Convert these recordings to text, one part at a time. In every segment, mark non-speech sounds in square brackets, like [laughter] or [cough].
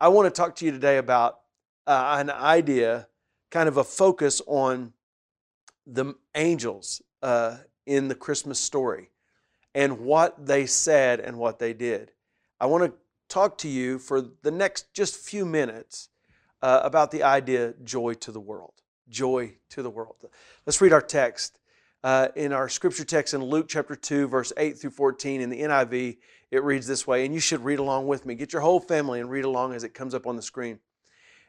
I want to talk to you today about uh, an idea, kind of a focus on the angels uh, in the Christmas story and what they said and what they did. I want to talk to you for the next just few minutes uh, about the idea joy to the world. Joy to the world. Let's read our text. Uh, in our scripture text in Luke chapter 2, verse 8 through 14, in the NIV, it reads this way, and you should read along with me. Get your whole family and read along as it comes up on the screen.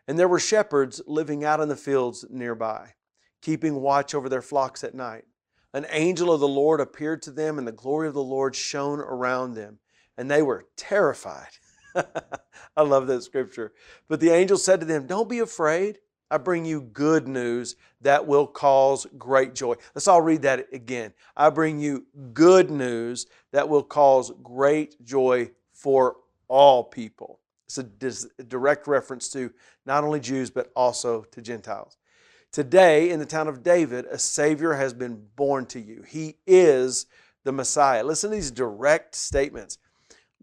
And there were shepherds living out in the fields nearby, keeping watch over their flocks at night. An angel of the Lord appeared to them, and the glory of the Lord shone around them, and they were terrified. [laughs] I love that scripture. But the angel said to them, Don't be afraid. I bring you good news that will cause great joy. Let's all read that again. I bring you good news that will cause great joy for all people. It's a direct reference to not only Jews, but also to Gentiles. Today, in the town of David, a Savior has been born to you. He is the Messiah. Listen to these direct statements.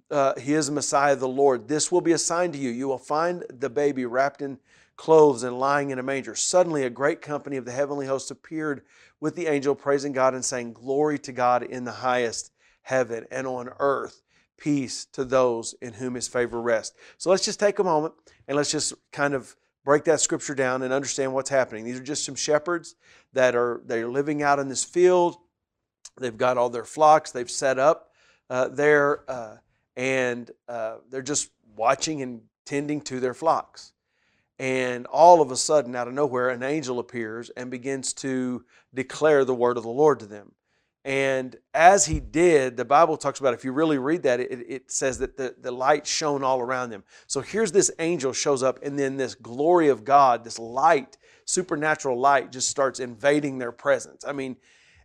Uh, he is the Messiah, the Lord. This will be a sign to you. You will find the baby wrapped in clothes and lying in a manger. Suddenly, a great company of the heavenly hosts appeared with the angel, praising God and saying, Glory to God in the highest heaven and on earth, peace to those in whom his favor rests. So let's just take a moment and let's just kind of break that scripture down and understand what's happening. These are just some shepherds that are they're living out in this field. They've got all their flocks. They've set up uh, there, uh, and uh, they're just watching and tending to their flocks. And all of a sudden, out of nowhere, an angel appears and begins to declare the word of the Lord to them. And as he did, the Bible talks about, if you really read that, it, it, says that the, the light shone all around them. So here's this angel shows up, and then this glory of God, this light, supernatural light, just starts invading their presence. I mean,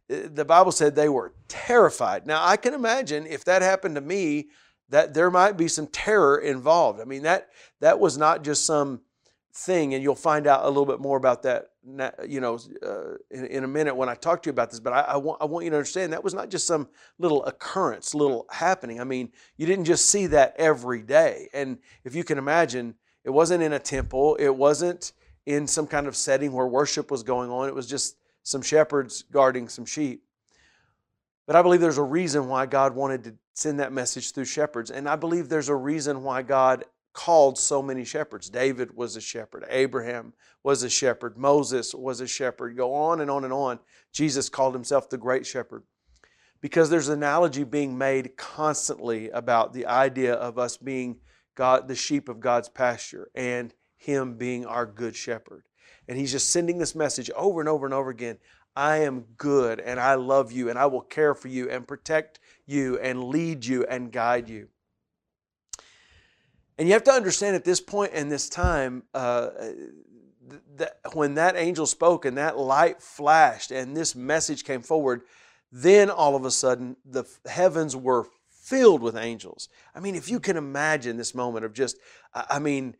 the Bible said they were terrified. Now, I can imagine if that happened to me, that there might be some terror involved. I mean, that, that was not just some thing, and you'll find out a little bit more about that, you know, uh, in, in, a minute when I talk to you about this. But I, I, want, I want you to understand that was not just some little occurrence, little happening. I mean, you didn't just see that every day. And if you can imagine, it wasn't in a temple, it wasn't in some kind of setting where worship was going on. It was just some shepherds guarding some sheep. But I believe there's a reason why God wanted to send that message through shepherds. And I believe there's a reason why God called so many shepherds. David was a shepherd, Abraham was a shepherd, Moses was a shepherd. Go on and on and on. Jesus called himself the great shepherd. Because there's an analogy being made constantly about the idea of us being God, the sheep of God's pasture, and Him being our good shepherd. And He's just sending this message over and over and over again. I am good and I love you and I will care for you and protect you and lead you and guide you. And you have to understand at this point in this time, uh, that when that angel spoke and that light flashed and this message came forward, then all of a sudden the heavens were filled with angels. I mean, if you can imagine this moment of just, I mean,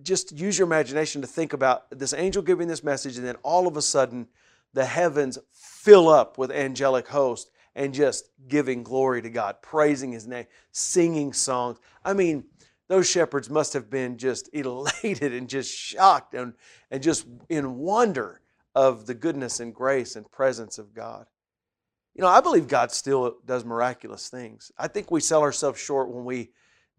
just use your imagination to think about this angel giving this message, and then all of a sudden the heavens fill up with angelic hosts and just giving glory to God, praising His name, singing songs. I mean, those shepherds must have been just elated and just shocked and, and just in wonder of the goodness and grace and presence of God. You know, I believe God still does miraculous things. I think we sell ourselves short when we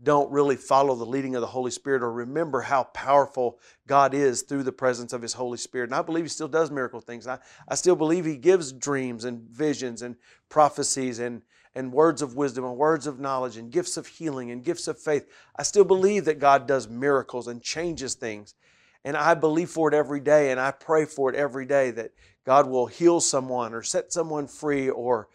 don't really follow the leading of the Holy Spirit or remember how powerful God is through the presence of His Holy Spirit. And I believe He still does miracle things. I, I still believe He gives dreams and visions and prophecies and, and words of wisdom and words of knowledge and gifts of healing and gifts of faith. I still believe that God does miracles and changes things. And I believe for it every day and I pray for it every day that God will heal someone or set someone free or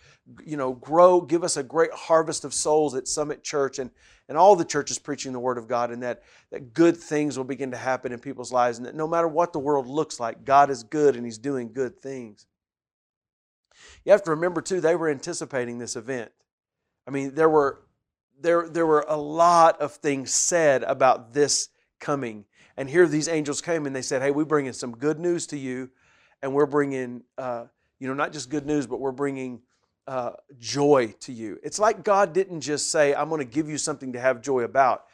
you know grow give us a great harvest of souls at Summit Church and and all the churches preaching the word of God and that that good things will begin to happen in people's lives and that no matter what the world looks like God is good and he's doing good things. You have to remember, too, they were anticipating this event. I mean, there were, there, there were a lot of things said about this coming. And here these angels came and they said, Hey, we're bringing some good news to you. And we're bringing, uh, you know, not just good news, but we're bringing uh, joy to you. It's like God didn't just say, I'm going to give you something to have joy about.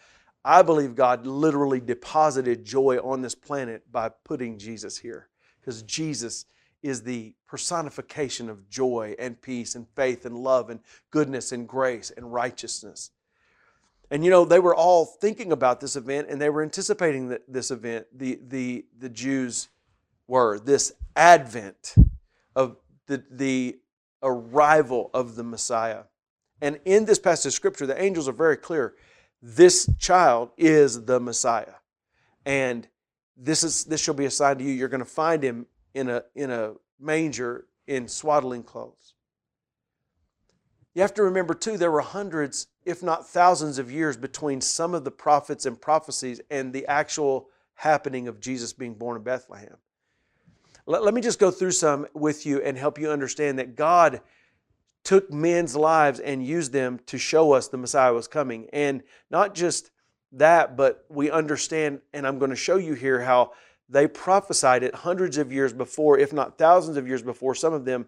I believe God literally deposited joy on this planet by putting Jesus here because Jesus is the personification of joy and peace and faith and love and goodness and grace and righteousness. And you know, they were all thinking about this event and they were anticipating this event. The, the, the Jews were this advent of the, the arrival of the Messiah. And in this passage of scripture, the angels are very clear. This child is the Messiah. And this is this shall be a sign to you. You're going to find him in a in a manger in swaddling clothes. You have to remember too, there were hundreds, if not thousands, of years between some of the prophets and prophecies and the actual happening of Jesus being born in Bethlehem. Let, let me just go through some with you and help you understand that God took men's lives and used them to show us the Messiah was coming. And not just that, but we understand, and I'm going to show you here how they prophesied it hundreds of years before, if not thousands of years before, some of them,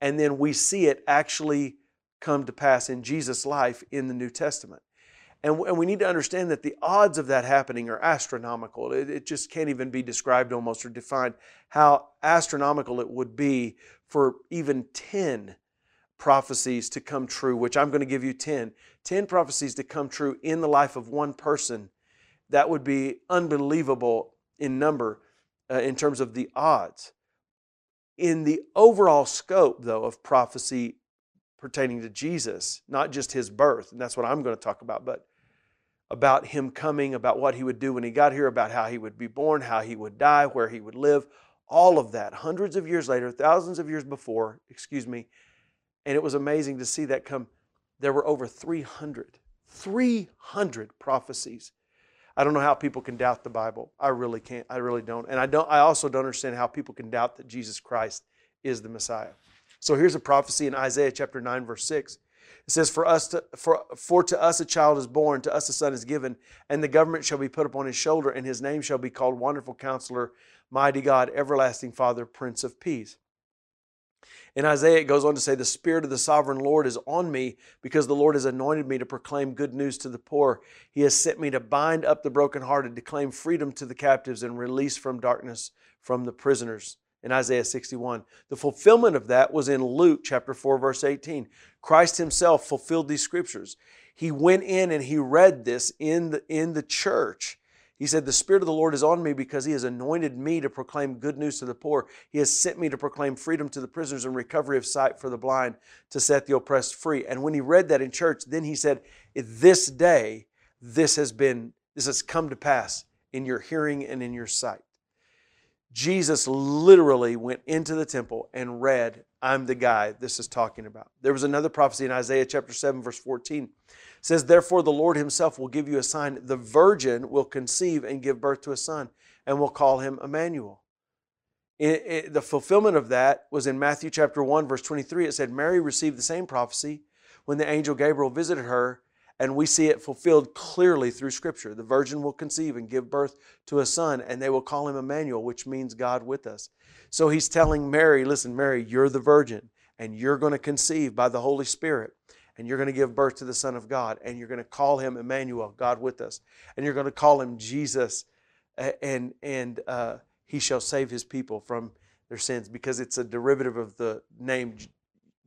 and then we see it actually come to pass in Jesus' life in the New Testament. And, we need to understand that the odds of that happening are astronomical. It, it just can't even be described almost or defined how astronomical it would be for even 10 prophecies to come true, which I'm going to give you 10. 10 prophecies to come true in the life of one person. That would be unbelievable in number uh, in terms of the odds. In the overall scope, though, of prophecy pertaining to Jesus, not just his birth, and that's what I'm going to talk about, but about him coming, about what he would do when he got here, about how he would be born, how he would die, where he would live, all of that, hundreds of years later, thousands of years before, excuse me, and it was amazing to see that come. There were over 300, 300 prophecies. I don't know how people can doubt the Bible. I really can't. I really don't. And I don't I also don't understand how people can doubt that Jesus Christ is the Messiah. So here's a prophecy in Isaiah chapter 9 verse 6. It says, For us to for for to us a child is born, to us a son is given, and the government shall be put upon his shoulder, and his name shall be called Wonderful Counselor, Mighty God, Everlasting Father, Prince of Peace. In Isaiah, it goes on to say, The Spirit of the sovereign Lord is on me because the Lord has anointed me to proclaim good news to the poor. He has sent me to bind up the brokenhearted, to claim freedom to the captives, and release from darkness from the prisoners. In Isaiah 61. The fulfillment of that was in Luke chapter 4, verse 18. Christ himself fulfilled these scriptures. He went in and he read this in the, in the church he said, The Spirit of the Lord is on me because He has anointed me to proclaim good news to the poor. He has sent me to proclaim freedom to the prisoners and recovery of sight for the blind, to set the oppressed free. And when he read that in church, then he said, This day, this has been, this has come to pass in your hearing and in your sight. Jesus literally went into the temple and read, I'm the guy this is talking about. There was another prophecy in Isaiah chapter 7, verse 14 says, Therefore, the Lord himself will give you a sign. The virgin will conceive and give birth to a son, and will call him Emmanuel. It, it, the fulfillment of that was in Matthew chapter 1, verse 23. It said, Mary received the same prophecy when the angel Gabriel visited her, and we see it fulfilled clearly through Scripture. The virgin will conceive and give birth to a son, and they will call him Emmanuel, which means God with us. So he's telling Mary, Listen, Mary, you're the virgin, and you're going to conceive by the Holy Spirit and you're going to give birth to the Son of God, and you're going to call him Emmanuel, God with us, and you're going to call him Jesus, and and uh, he shall save his people from their sins, because it's a derivative of the name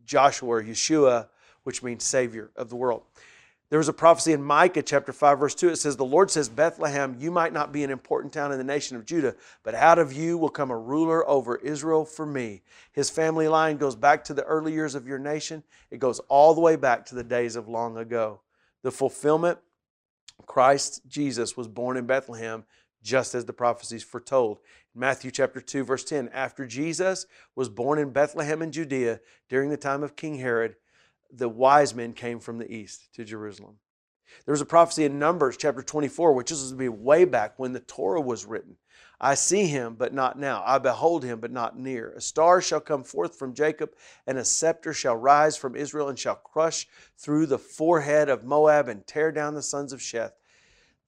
Joshua or Yeshua, which means Savior of the world. There was a prophecy in Micah chapter 5, verse 2. It says, The Lord says, Bethlehem, you might not be an important town in the nation of Judah, but out of you will come a ruler over Israel for me. His family line goes back to the early years of your nation, it goes all the way back to the days of long ago. The fulfillment, Christ Jesus was born in Bethlehem just as the prophecies foretold. Matthew chapter 2 verse 10, after Jesus was born in Bethlehem in Judea during the time of King Herod, the wise men came from the east to Jerusalem. There was a prophecy in Numbers chapter 24, which is to be way back when the Torah was written. I see him, but not now. I behold him, but not near. A star shall come forth from Jacob, and a scepter shall rise from Israel, and shall crush through the forehead of Moab and tear down the sons of Sheth.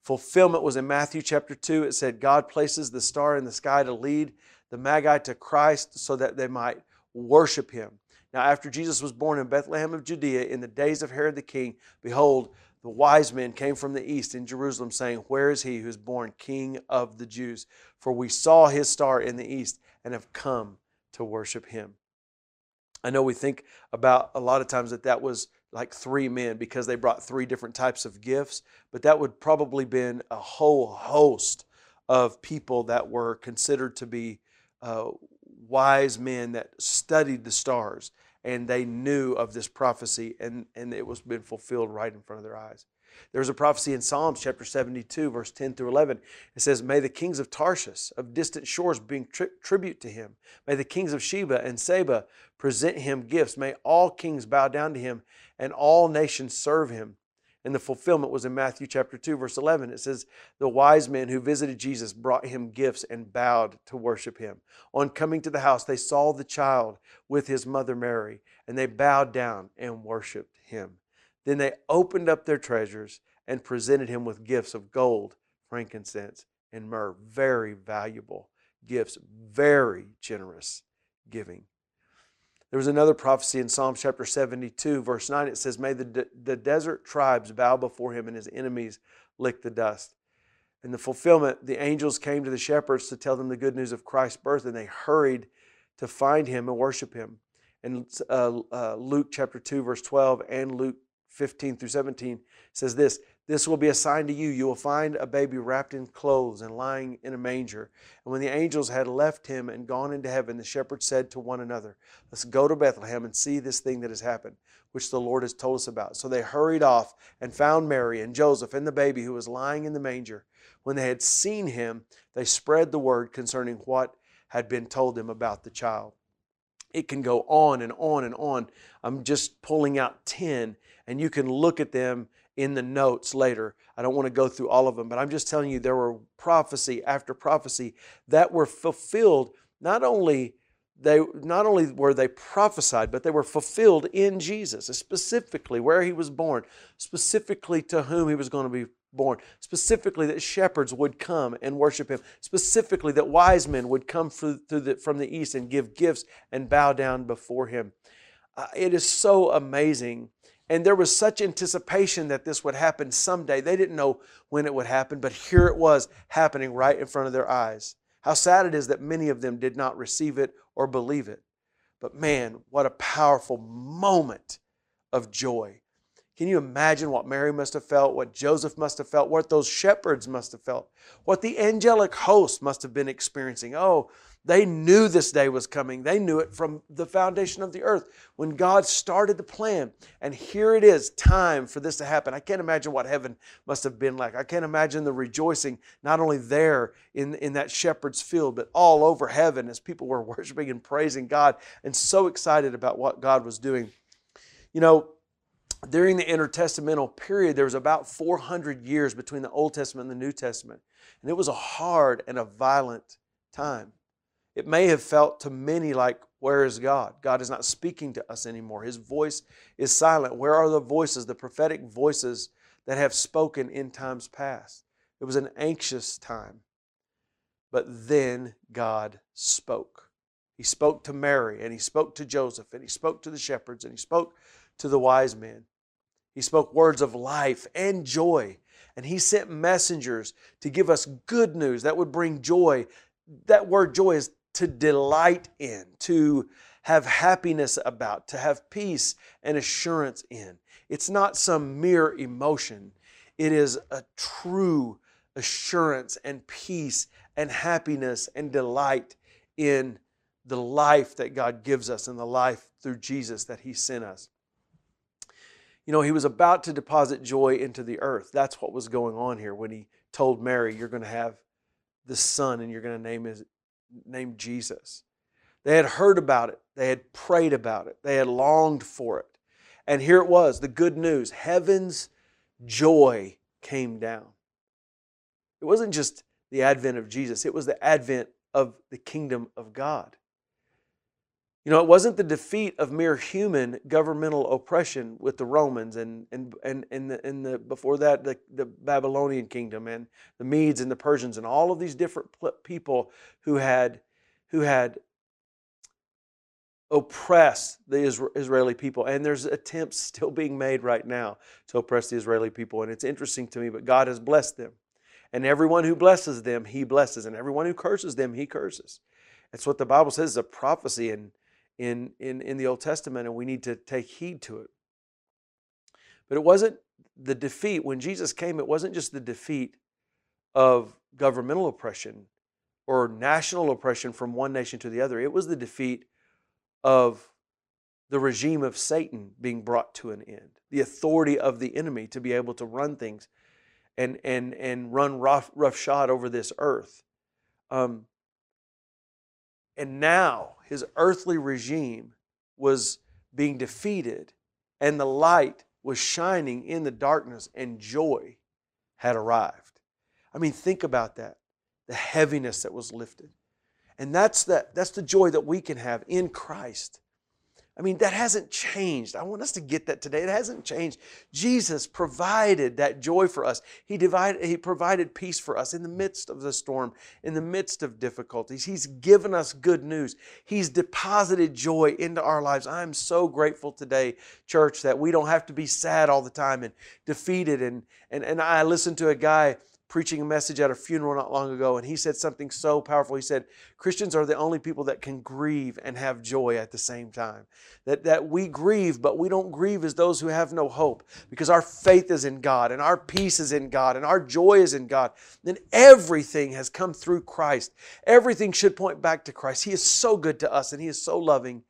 Fulfillment was in Matthew chapter 2. It said, God places the star in the sky to lead the Magi to Christ so that they might worship him. Now, after Jesus was born in Bethlehem of Judea in the days of Herod the king, behold, the wise men came from the east in Jerusalem, saying, Where is he who is born King of the Jews? For we saw his star in the east and have come to worship him. I know we think about a lot of times that that was like three men because they brought three different types of gifts, but that would probably been a whole host of people that were considered to be uh, wise men that studied the stars and they knew of this prophecy and, and it was been fulfilled right in front of their eyes. There's a prophecy in Psalms chapter 72, verse 10 through 11. It says, May the kings of Tarshish, of distant shores, bring tri- tribute to him. May the kings of Sheba and Seba present him gifts. May all kings bow down to him and all nations serve him. And the fulfillment was in Matthew chapter 2, verse 11. It says, The wise men who visited Jesus brought him gifts and bowed to worship him. On coming to the house, they saw the child with his mother Mary, and they bowed down and worshiped him. Then they opened up their treasures and presented him with gifts of gold, frankincense, and myrrh. Very valuable gifts, very generous giving. There was another prophecy in Psalm chapter 72, verse 9. It says, May the, de- the desert tribes bow before him and his enemies lick the dust. In the fulfillment, the angels came to the shepherds to tell them the good news of Christ's birth, and they hurried to find him and worship him. In uh, uh, Luke chapter 2, verse 12, and Luke 15 through 17 says this this will be a sign to you. You will find a baby wrapped in clothes and lying in a manger. And when the angels had left him and gone into heaven, the shepherds said to one another, Let's go to Bethlehem and see this thing that has happened, which the Lord has told us about. So they hurried off and found Mary and Joseph and the baby who was lying in the manger. When they had seen him, they spread the word concerning what had been told them about the child. It can go on and on and on. I'm just pulling out 10, and you can look at them in the notes later. I don't want to go through all of them, but I'm just telling you there were prophecy after prophecy that were fulfilled not only they not only were they prophesied but they were fulfilled in Jesus specifically where he was born specifically to whom he was going to be born specifically that shepherds would come and worship him specifically that wise men would come from the east and give gifts and bow down before him uh, it is so amazing and there was such anticipation that this would happen someday. They didn't know when it would happen, but here it was happening right in front of their eyes. How sad it is that many of them did not receive it or believe it. But man, what a powerful moment of joy. Can you imagine what Mary must have felt, what Joseph must have felt, what those shepherds must have felt, what the angelic host must have been experiencing? Oh, they knew this day was coming. They knew it from the foundation of the earth when God started the plan. And here it is, time for this to happen. I can't imagine what heaven must have been like. I can't imagine the rejoicing, not only there in, in that shepherd's field, but all over heaven as people were [laughs] worshiping and praising God and so excited about what God was doing. You know, during the intertestamental period, there was about 400 years between the Old Testament and the New Testament. And it was a hard and a violent time. It may have felt to many like, Where is God? God is not speaking to us anymore. His voice is silent. Where are the voices, the prophetic voices that have spoken in times past? It was an anxious time. But then God spoke. He spoke to Mary, and He spoke to Joseph, and He spoke to the shepherds, and He spoke to the wise men. He spoke words of life and joy. And he sent messengers to give us good news that would bring joy. That word joy is to delight in, to have happiness about, to have peace and assurance in. It's not some mere emotion, it is a true assurance and peace and happiness and delight in the life that God gives us and the life through Jesus that He sent us. You know, He was about to deposit joy into the earth. That's what was going on here when He told Mary, You're going to have the son and you're going to name his named Jesus. They had heard about it, they had prayed about it, they had longed for it. And here it was the good news heaven's joy came down. It wasn't just the advent of Jesus, it was the advent of the kingdom of God. You know, it wasn't the defeat of mere human governmental oppression with the Romans and and and and the, and the before that the, the Babylonian kingdom and the Medes and the Persians and all of these different people who had who had oppress the Israeli people. And there's attempts still being made right now to oppress the Israeli people. And it's interesting to me, but God has blessed them. And everyone who blesses them, He blesses. And everyone who curses them, He curses. That's what the Bible says is a prophecy in, in, in, in the Old Testament, and we need to take heed to it. But it wasn't the defeat. When Jesus came, it wasn't just the defeat of governmental oppression or national oppression from one nation to the other. It was the defeat of the regime of Satan being brought to an end, the authority of the enemy to be able to run things and, and, and run rough, roughshod over this earth. Um, and now his earthly regime was being defeated, and the light was shining in the darkness, and joy had arrived. I mean, think about that the heaviness that was lifted. And that's the, that's the joy that we can have in Christ. I mean, that hasn't changed. I want us to get that today. It hasn't changed. Jesus provided that joy for us. He, divided, he provided peace for us in the midst of the storm, in the midst of difficulties. He's given us good news. He's deposited joy into our lives. I'm so grateful today, church, that we don't have to be sad all the time and defeated. And, and, and I listened to a guy preaching a message at a funeral not long ago, and he said something so powerful. He said, Christians are the only people that can grieve and have joy at the same time. That, that we grieve, but we don't grieve as those who have no hope because our faith is in God and our peace is in God and our joy is in God. Then everything has come through Christ. Everything should point back to Christ. He is so good to us and He is so loving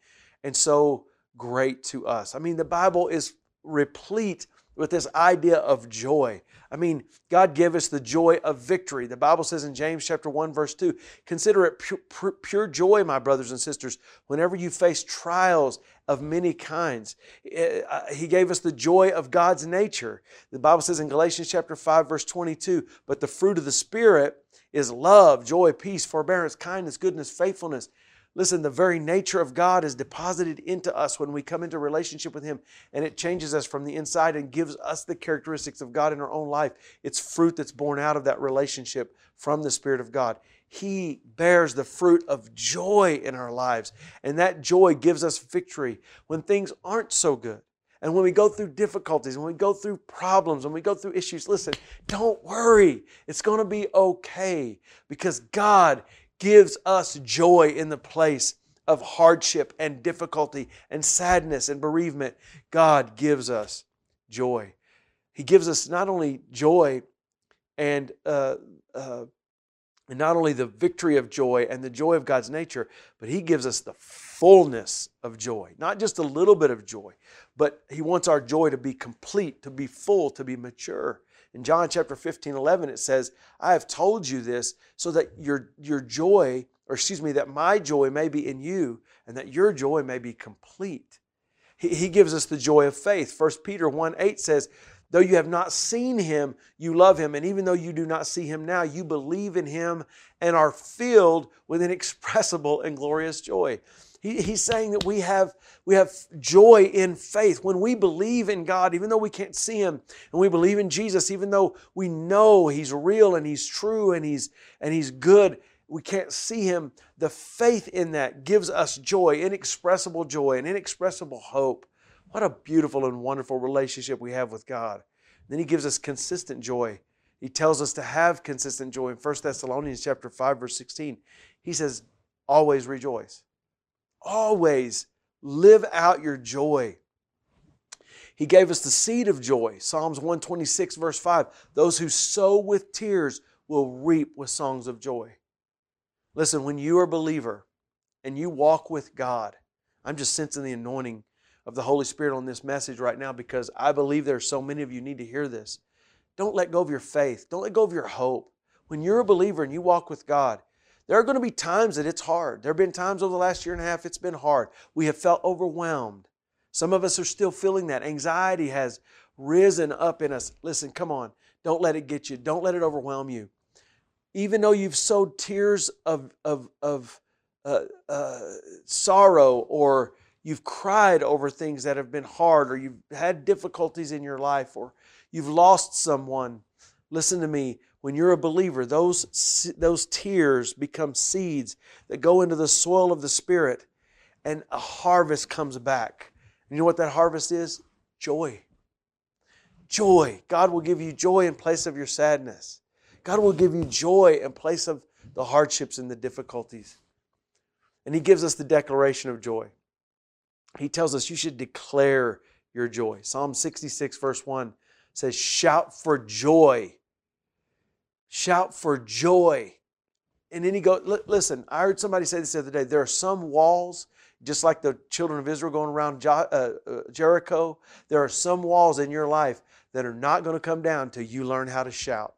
and so great to us. I mean, the Bible is replete with this idea of joy. I mean, God gave us the joy of victory. The Bible says in James chapter 1 verse 2, consider it pure, pure, joy, my brothers and sisters, whenever you face trials of many kinds. Eh, uh, he gave us the joy of God's nature. The Bible says in Galatians chapter 5 verse 22, but the fruit of the spirit is love, joy, peace, forbearance, kindness, goodness, faithfulness, Listen, the very nature of God is deposited into us when we come into relationship with Him, and it changes us from the inside and gives us the characteristics of God in our own life. It's fruit that's born out of that relationship from the Spirit of God. He bears the fruit of joy in our lives, and that joy gives us victory when things aren't so good. And when we go through difficulties, when we go through problems, when we go through issues, listen, don't worry. It's going to be okay because God gives us joy in the place of hardship and difficulty and sadness and bereavement. God gives us joy. He gives us not only joy and uh, uh, not only the victory of joy and the joy of God's nature, but He gives us the fullness of joy. Not just a little bit of joy, but He wants our joy to be complete, to be full, to be mature. In John chapter 15, 11, it says, I have told you this so that your, your joy, or excuse me, that my joy may be in you and that your joy may be complete. He, he gives us the joy of faith. 1 Peter 1 8 says, Though you have not seen him, you love him. And even though you do not see him now, you believe in him and are filled with inexpressible and glorious joy. He, he's saying that we have, we have joy in faith. When we believe in God, even though we can't see Him, and we believe in Jesus, even though we know He's real and He's true and He's, and he's good, we can't see Him. The faith in that gives us joy, inexpressible joy, and inexpressible hope. What a beautiful and wonderful relationship we have with God. Then He gives us consistent joy. He tells us to have consistent joy in 1 Thessalonians chapter 5 verse 16. He says, "Always rejoice." Always live out your joy. He gave us the seed of joy. Psalms 126, verse 5. Those who sow with tears will reap with songs of joy. Listen, when you are a believer and you walk with God, I'm just sensing the anointing of the Holy Spirit on this message right now because I believe there are so many of you need to hear this. Don't let go of your faith. Don't let go of your hope. When you're a believer and you walk with God, there are going to be times that it's hard. There have been times over the last year and a half it's been hard. We have felt overwhelmed. Some of us are still feeling that. Anxiety has risen up in us. Listen, come on. Don't let it get you. Don't let it overwhelm you. Even though you've sowed tears of, of, of uh, uh, sorrow or you've cried over things that have been hard or you've had difficulties in your life or you've lost someone, listen to me. When you're a believer, those, those tears become seeds that go into the soil of the Spirit and a harvest comes back. And you know what that harvest is? Joy. Joy. God will give you joy in place of your sadness. God will give you joy in place of the hardships and the difficulties. And He gives us the declaration of joy. He tells us you should declare your joy. Psalm 66, verse 1 says, Shout for joy. Shout for joy. And then he goes, Listen, I heard somebody say this the other day. There are some walls, just like the children of Israel going around uh, uh, Jericho, there are some walls in your life that are not going to come down until you learn how to shout.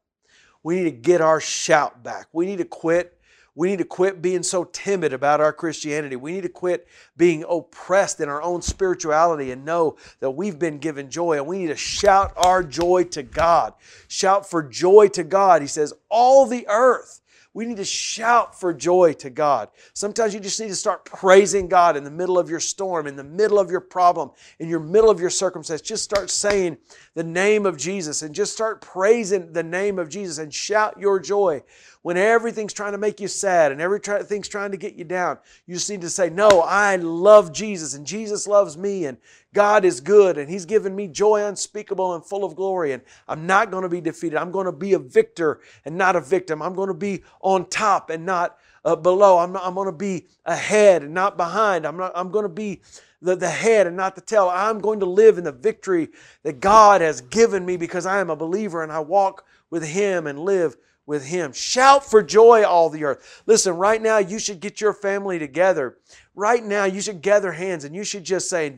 We need to get our shout back. We need to quit we need to quit being so timid about our Christianity. We need to quit being oppressed in our own spirituality and know that we've been given joy. And we need to shout our joy to God. Shout for joy to God. He says, All the earth we need to shout for joy to God. Sometimes you just need to start praising God in the middle of your storm, in the middle of your problem, in your middle of your circumstance. Just start saying the name of Jesus and just start praising the name of Jesus and shout your joy. When everything's trying to make you sad and everything's trying to get you down, you just need to say, No, I love Jesus and Jesus loves me and God is good and He's given me joy unspeakable and full of glory. And I'm not going to be defeated. I'm going to be a victor and not a victim. I'm going to be on top and not uh, below. I'm, I'm going to be ahead and not behind. I'm, not, I'm going to be the, the head and not the tail. I'm going to live in the victory that God has given me because I am a believer and I walk with Him and live with Him. Shout for joy, all the earth. Listen, right now, you should get your family together. Right now, you should gather hands and you should just say,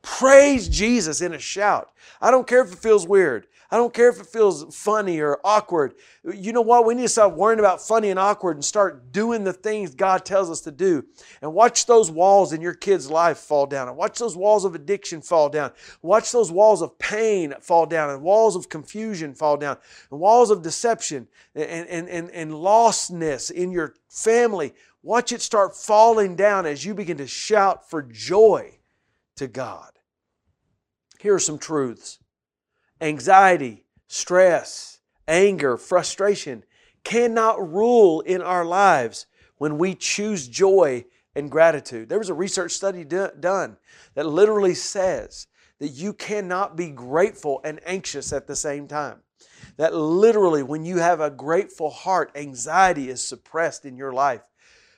Praise Jesus in a shout. I don't care if it feels weird. I don't care if it feels funny or awkward. You know what? We need to stop worrying about funny and awkward and start doing the things God tells us to do. And watch those walls in your kid's life fall down. And watch those walls of addiction fall down. Watch those walls of pain fall down. And walls of confusion fall down. And walls of deception and, and, and, and lostness in your family. Watch it start falling down as you begin to shout for joy to God. Here are some truths anxiety, stress, anger, frustration cannot rule in our lives when we choose joy and gratitude. There was a research study done that literally says that you cannot be grateful and anxious at the same time. That literally, when you have a grateful heart, anxiety is suppressed in your life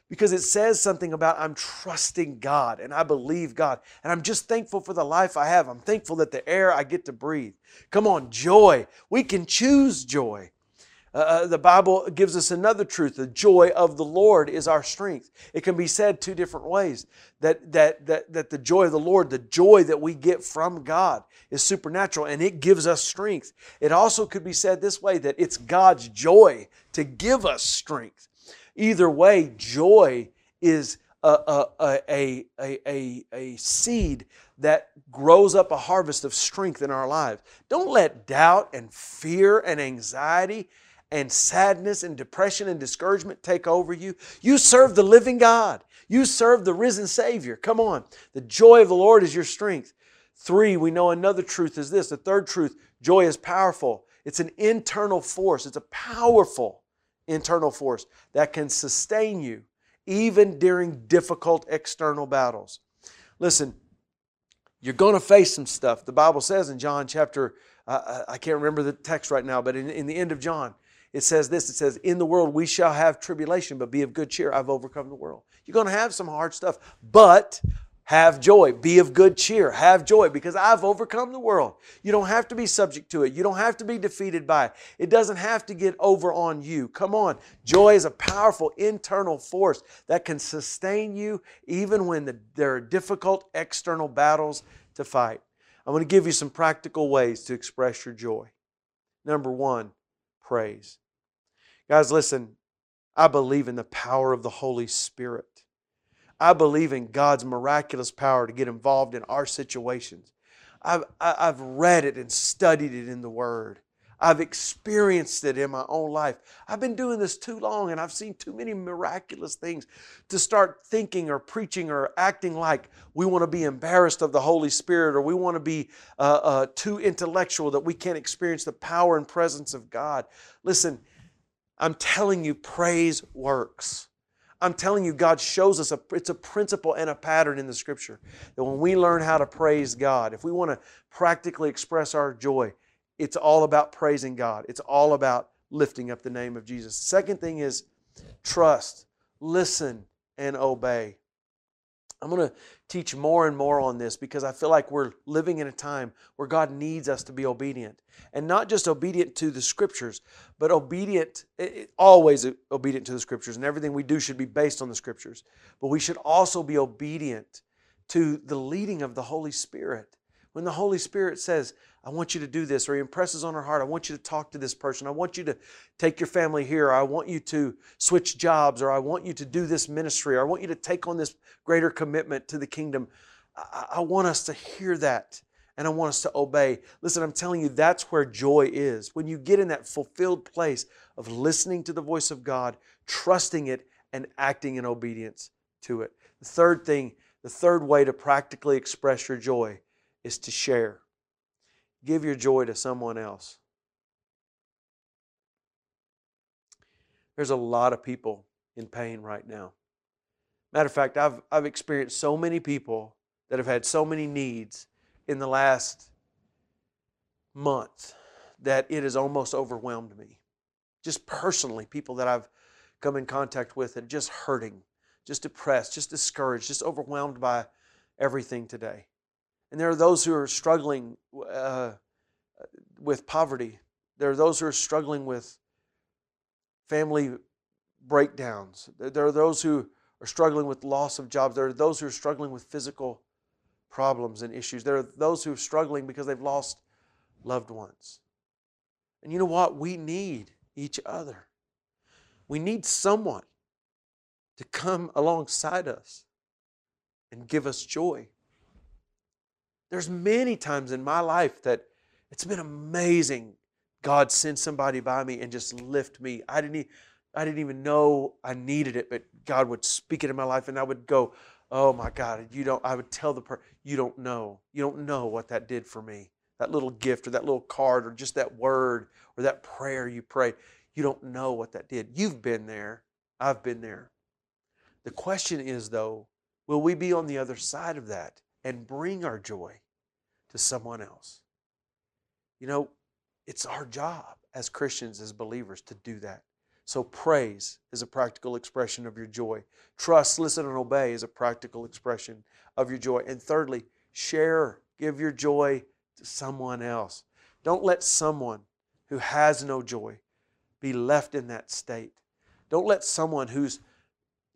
because it says something about I'm trusting God and I believe God and I'm just thankful for the life I have. I'm thankful that the air I get to breathe. Come on, joy. We can choose joy. Uh, uh, the Bible gives us another truth. The joy of the Lord is our strength. It can be said two different ways that, that, that, that the joy of the Lord, the joy that we get from God, is supernatural and it gives us strength. It also could be said this way that it's God's joy to give us strength. Either way, joy is a, a, a, a, a, seed that grows up a harvest of strength in our lives. Don't let doubt and fear and anxiety and sadness and depression and discouragement take over you. You serve the living God. You serve the risen Savior. Come on. The joy of the Lord is your strength. Three, we know another truth is this. The third truth joy is powerful. It's an internal force, it's a powerful internal force that can sustain you even during difficult external battles. Listen, you're going to face some stuff. The Bible says in John chapter, uh, I can't remember the text right now, but in, in the end of John, it says this it says, In the world we shall have tribulation, but be of good cheer. I've overcome the world. You're going to have some hard stuff, but have joy. Be of good cheer. Have joy because I've overcome the world. You don't have to be subject to it. You don't have to be defeated by it. It doesn't have to get over on you. Come on. Joy is a powerful internal force that can sustain you even when the, there are difficult external battles to fight. I'm going to give you some practical ways to express your joy. Number one, praise. Guys, listen, I believe in the power of the Holy Spirit. I believe in God's miraculous power to get involved in our situations. I've, I've read it and studied it in the Word. I've experienced it in my own life. I've been doing this too long and I've seen too many miraculous things to start thinking or preaching or acting like we want to be embarrassed of the Holy Spirit or we want to be uh, uh, too intellectual that we can't experience the power and presence of God. Listen, I'm telling you, praise works. I'm telling you, God shows us a, it's a principle and a pattern in the scripture that when we learn how to praise God, if we want to practically express our joy, it's all about praising God. It's all about lifting up the name of Jesus. Second thing is trust, listen, and obey. I'm going to teach more and more on this because I feel like we're living in a time where God needs us to be obedient. And not just obedient to the scriptures, but obedient, always obedient to the scriptures. And everything we do should be based on the scriptures. But we should also be obedient to the leading of the Holy Spirit. When the Holy Spirit says, I want you to do this, or He impresses on our heart, I want you to talk to this person, I want you to take your family here, I want you to switch jobs, or I want you to do this ministry, or I want you to take on this greater commitment to the kingdom. I, I want us to hear that and I want us to obey. Listen, I'm telling you, that's where joy is. When you get in that fulfilled place of listening to the voice of God, trusting it, and acting in obedience to it. The third thing, the third way to practically express your joy is to share. Give your joy to someone else. There's a lot of people in pain right now. Matter of fact, I've, I've experienced so many people that have had so many needs in the last month that it has almost overwhelmed me. Just personally, people that I've come in contact with that are just hurting, just depressed, just discouraged, just overwhelmed by everything today. And there are those who are struggling uh, with poverty. There are those who are struggling with family breakdowns. There are those who are struggling with loss of jobs. There are those who are struggling with physical problems and issues. There are those who are struggling because they've lost loved ones. And you know what? We need each other. We need someone to come alongside us and give us joy. There's many times in my life that it's been amazing. God sent somebody by me and just lift me. I didn't, I didn't even know I needed it, but God would speak it in my life, and I would go, "Oh my God!" You don't. I would tell the person, "You don't know. You don't know what that did for me. That little gift, or that little card, or just that word, or that prayer you prayed. You don't know what that did. You've been there. I've been there. The question is, though, will we be on the other side of that and bring our joy to someone else? You know, it's our job as Christians, as believers, to do that. So, praise is a practical expression of your joy. Trust, listen, and obey is a practical expression of your joy. And thirdly, share, give your joy to someone else. Don't let someone who has no joy be left in that state. Don't let someone who's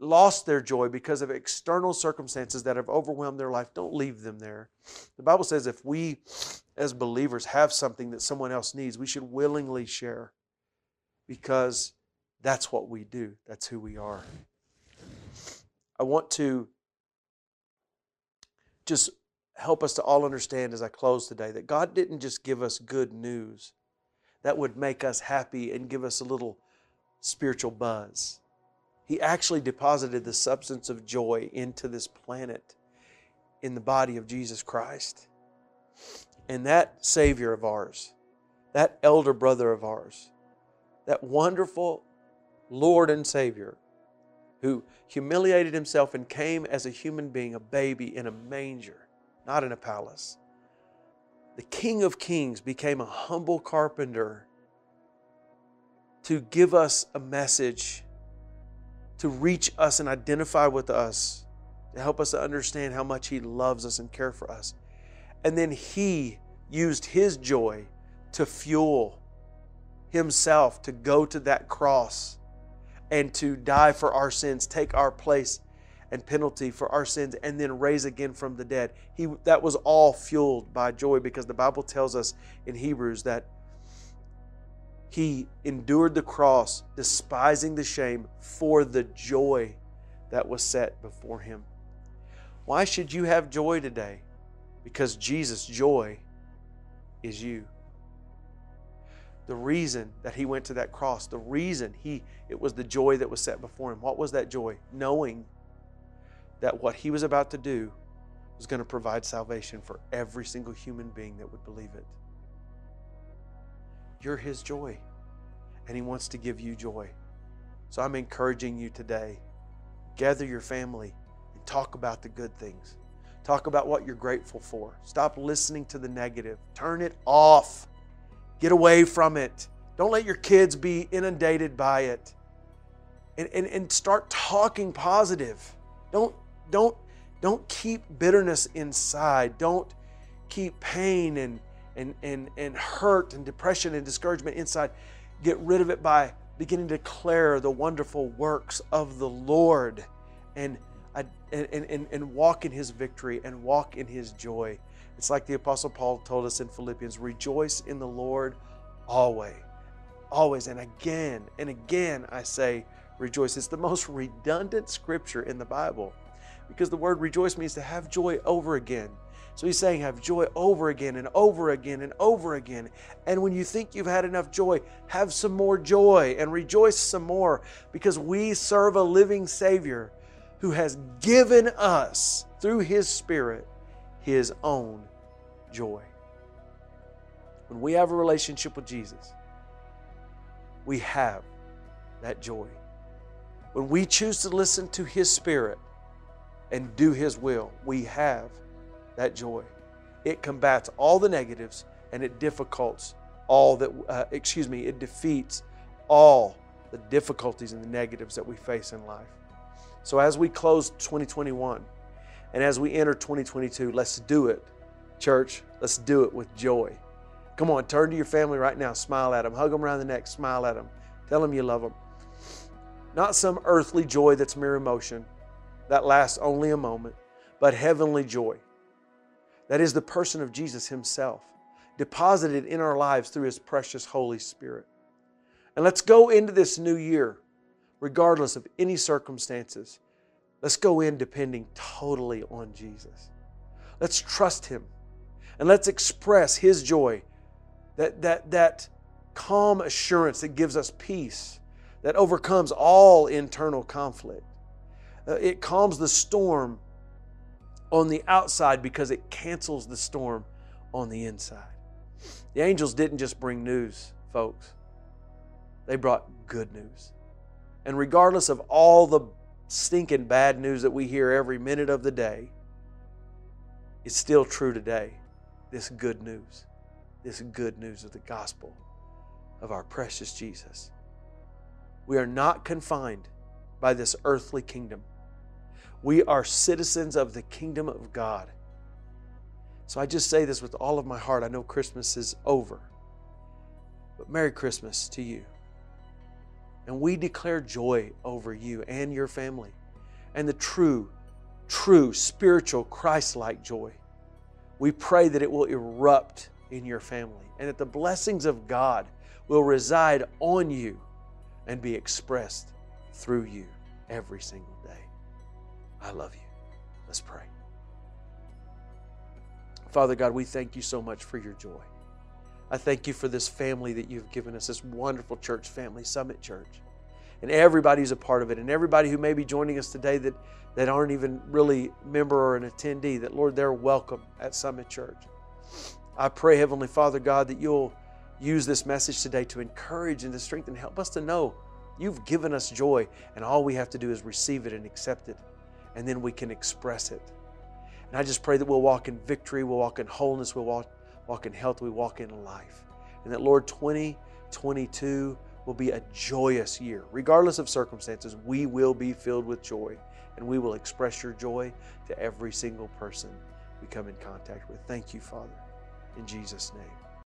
lost their joy because of external circumstances that have overwhelmed their life, don't leave them there. The Bible says if we as believers have something that someone else needs, we should willingly share because that's what we do. That's who we are. I want to just help us to all understand as I close today that God didn't just give us good news that would make us happy and give us a little spiritual buzz. He actually deposited the substance of joy into this planet in the body of Jesus Christ. And that Savior of ours, that elder brother of ours, that wonderful Lord and Savior who humiliated himself and came as a human being, a baby in a manger, not in a palace. The King of Kings became a humble carpenter to give us a message to reach us and identify with us, to help us to understand how much He loves us and care for us. And then He used His joy to fuel Himself to go to that cross and to die for our sins, take our place and penalty for our sins, and then raise again from the dead. He, that was all fueled by joy because the Bible tells us in Hebrews that he endured the cross, despising the shame for the joy that was set before him. Why should you have joy today? Because Jesus' joy is you. The reason that he went to that cross, the reason he it was the joy that was set before him. What was that joy? Knowing that what he was about to do was going to provide salvation for every single human being that would believe it. You're His joy, and He wants to give you joy. So I'm encouraging you today gather your family and talk about the good things. Talk about what you're grateful for. Stop listening to the negative. Turn it off. Get away from it. Don't let your kids be inundated by it. And, and, and start talking positive. Don't, don't, don't keep bitterness inside. Don't keep pain and, and, and, and hurt and depression and discouragement inside. Get rid of it by beginning to declare the wonderful works of the Lord uh, and, and, and, and walk in His victory and walk in His joy. It's like the Apostle Paul told us in Philippians rejoice in the Lord always. Always. And again and again, I say rejoice. It's the most redundant scripture in the Bible because the word rejoice means to have joy over again. So he's saying, have joy over again and over again and over again. And when you think you've had enough joy, have some more joy and rejoice some more because we serve a living Savior who has given us, through His Spirit, His own joy. When we have a relationship with Jesus, we have that joy. When we choose to listen to His Spirit and do His will, we have that joy. It combats all the negatives and it difficults all that, uh, excuse me, it defeats all the difficulties and the negatives that we face in life. So as we close 2021 and as we enter 2022, let's do it, church. Let's do it with joy. Come on, turn to your family right now, smile at them, hug them around the neck, smile at them, tell them you love them. Not some earthly joy that's mere emotion that lasts only a moment, but heavenly joy that is the person of Jesus Himself, deposited in our lives through His precious Holy Spirit. And let's go into this new year, regardless of any circumstances. Let's go in depending totally on Jesus. Let's trust Him and let's express His joy, that, that, that calm assurance that gives us peace, that overcomes all internal conflict. Uh, it calms the storm on the outside because it cancels the storm on the inside. The angels didn't just bring news, folks, they brought good news. And regardless of all the stinking bad news that we hear every minute of the day, it's still true today. This good news, this good news of the gospel of our precious Jesus. We are not confined by this earthly kingdom. We are citizens of the kingdom of God. So I just say this with all of my heart. I know Christmas is over, but Merry Christmas to you. And we declare joy over you and your family and the true, true spiritual Christ like joy. We pray that it will erupt in your family and that the blessings of God will reside on you and be expressed through you every single. I love you. Let's pray. Father God, we thank you so much for your joy. I thank you for this family that you've given us, this wonderful church family, Summit Church. And everybody who's a part of it, and everybody who may be joining us today that, that aren't even really member or an attendee, that Lord, they're welcome at Summit Church. I pray, Heavenly Father God, that you'll use this message today to encourage and to strengthen, and help us to know you've given us joy, and all we have to do is receive it and accept it and then we can express it. And I just pray that we'll walk in victory, we'll walk in wholeness, we'll walk, walk in health, we walk in life. And that, Lord, 2022 will be a joyous year. Regardless of circumstances, we will be filled with joy, and we will express your joy to every single person we come in contact with. Thank you, Father, in Jesus' name.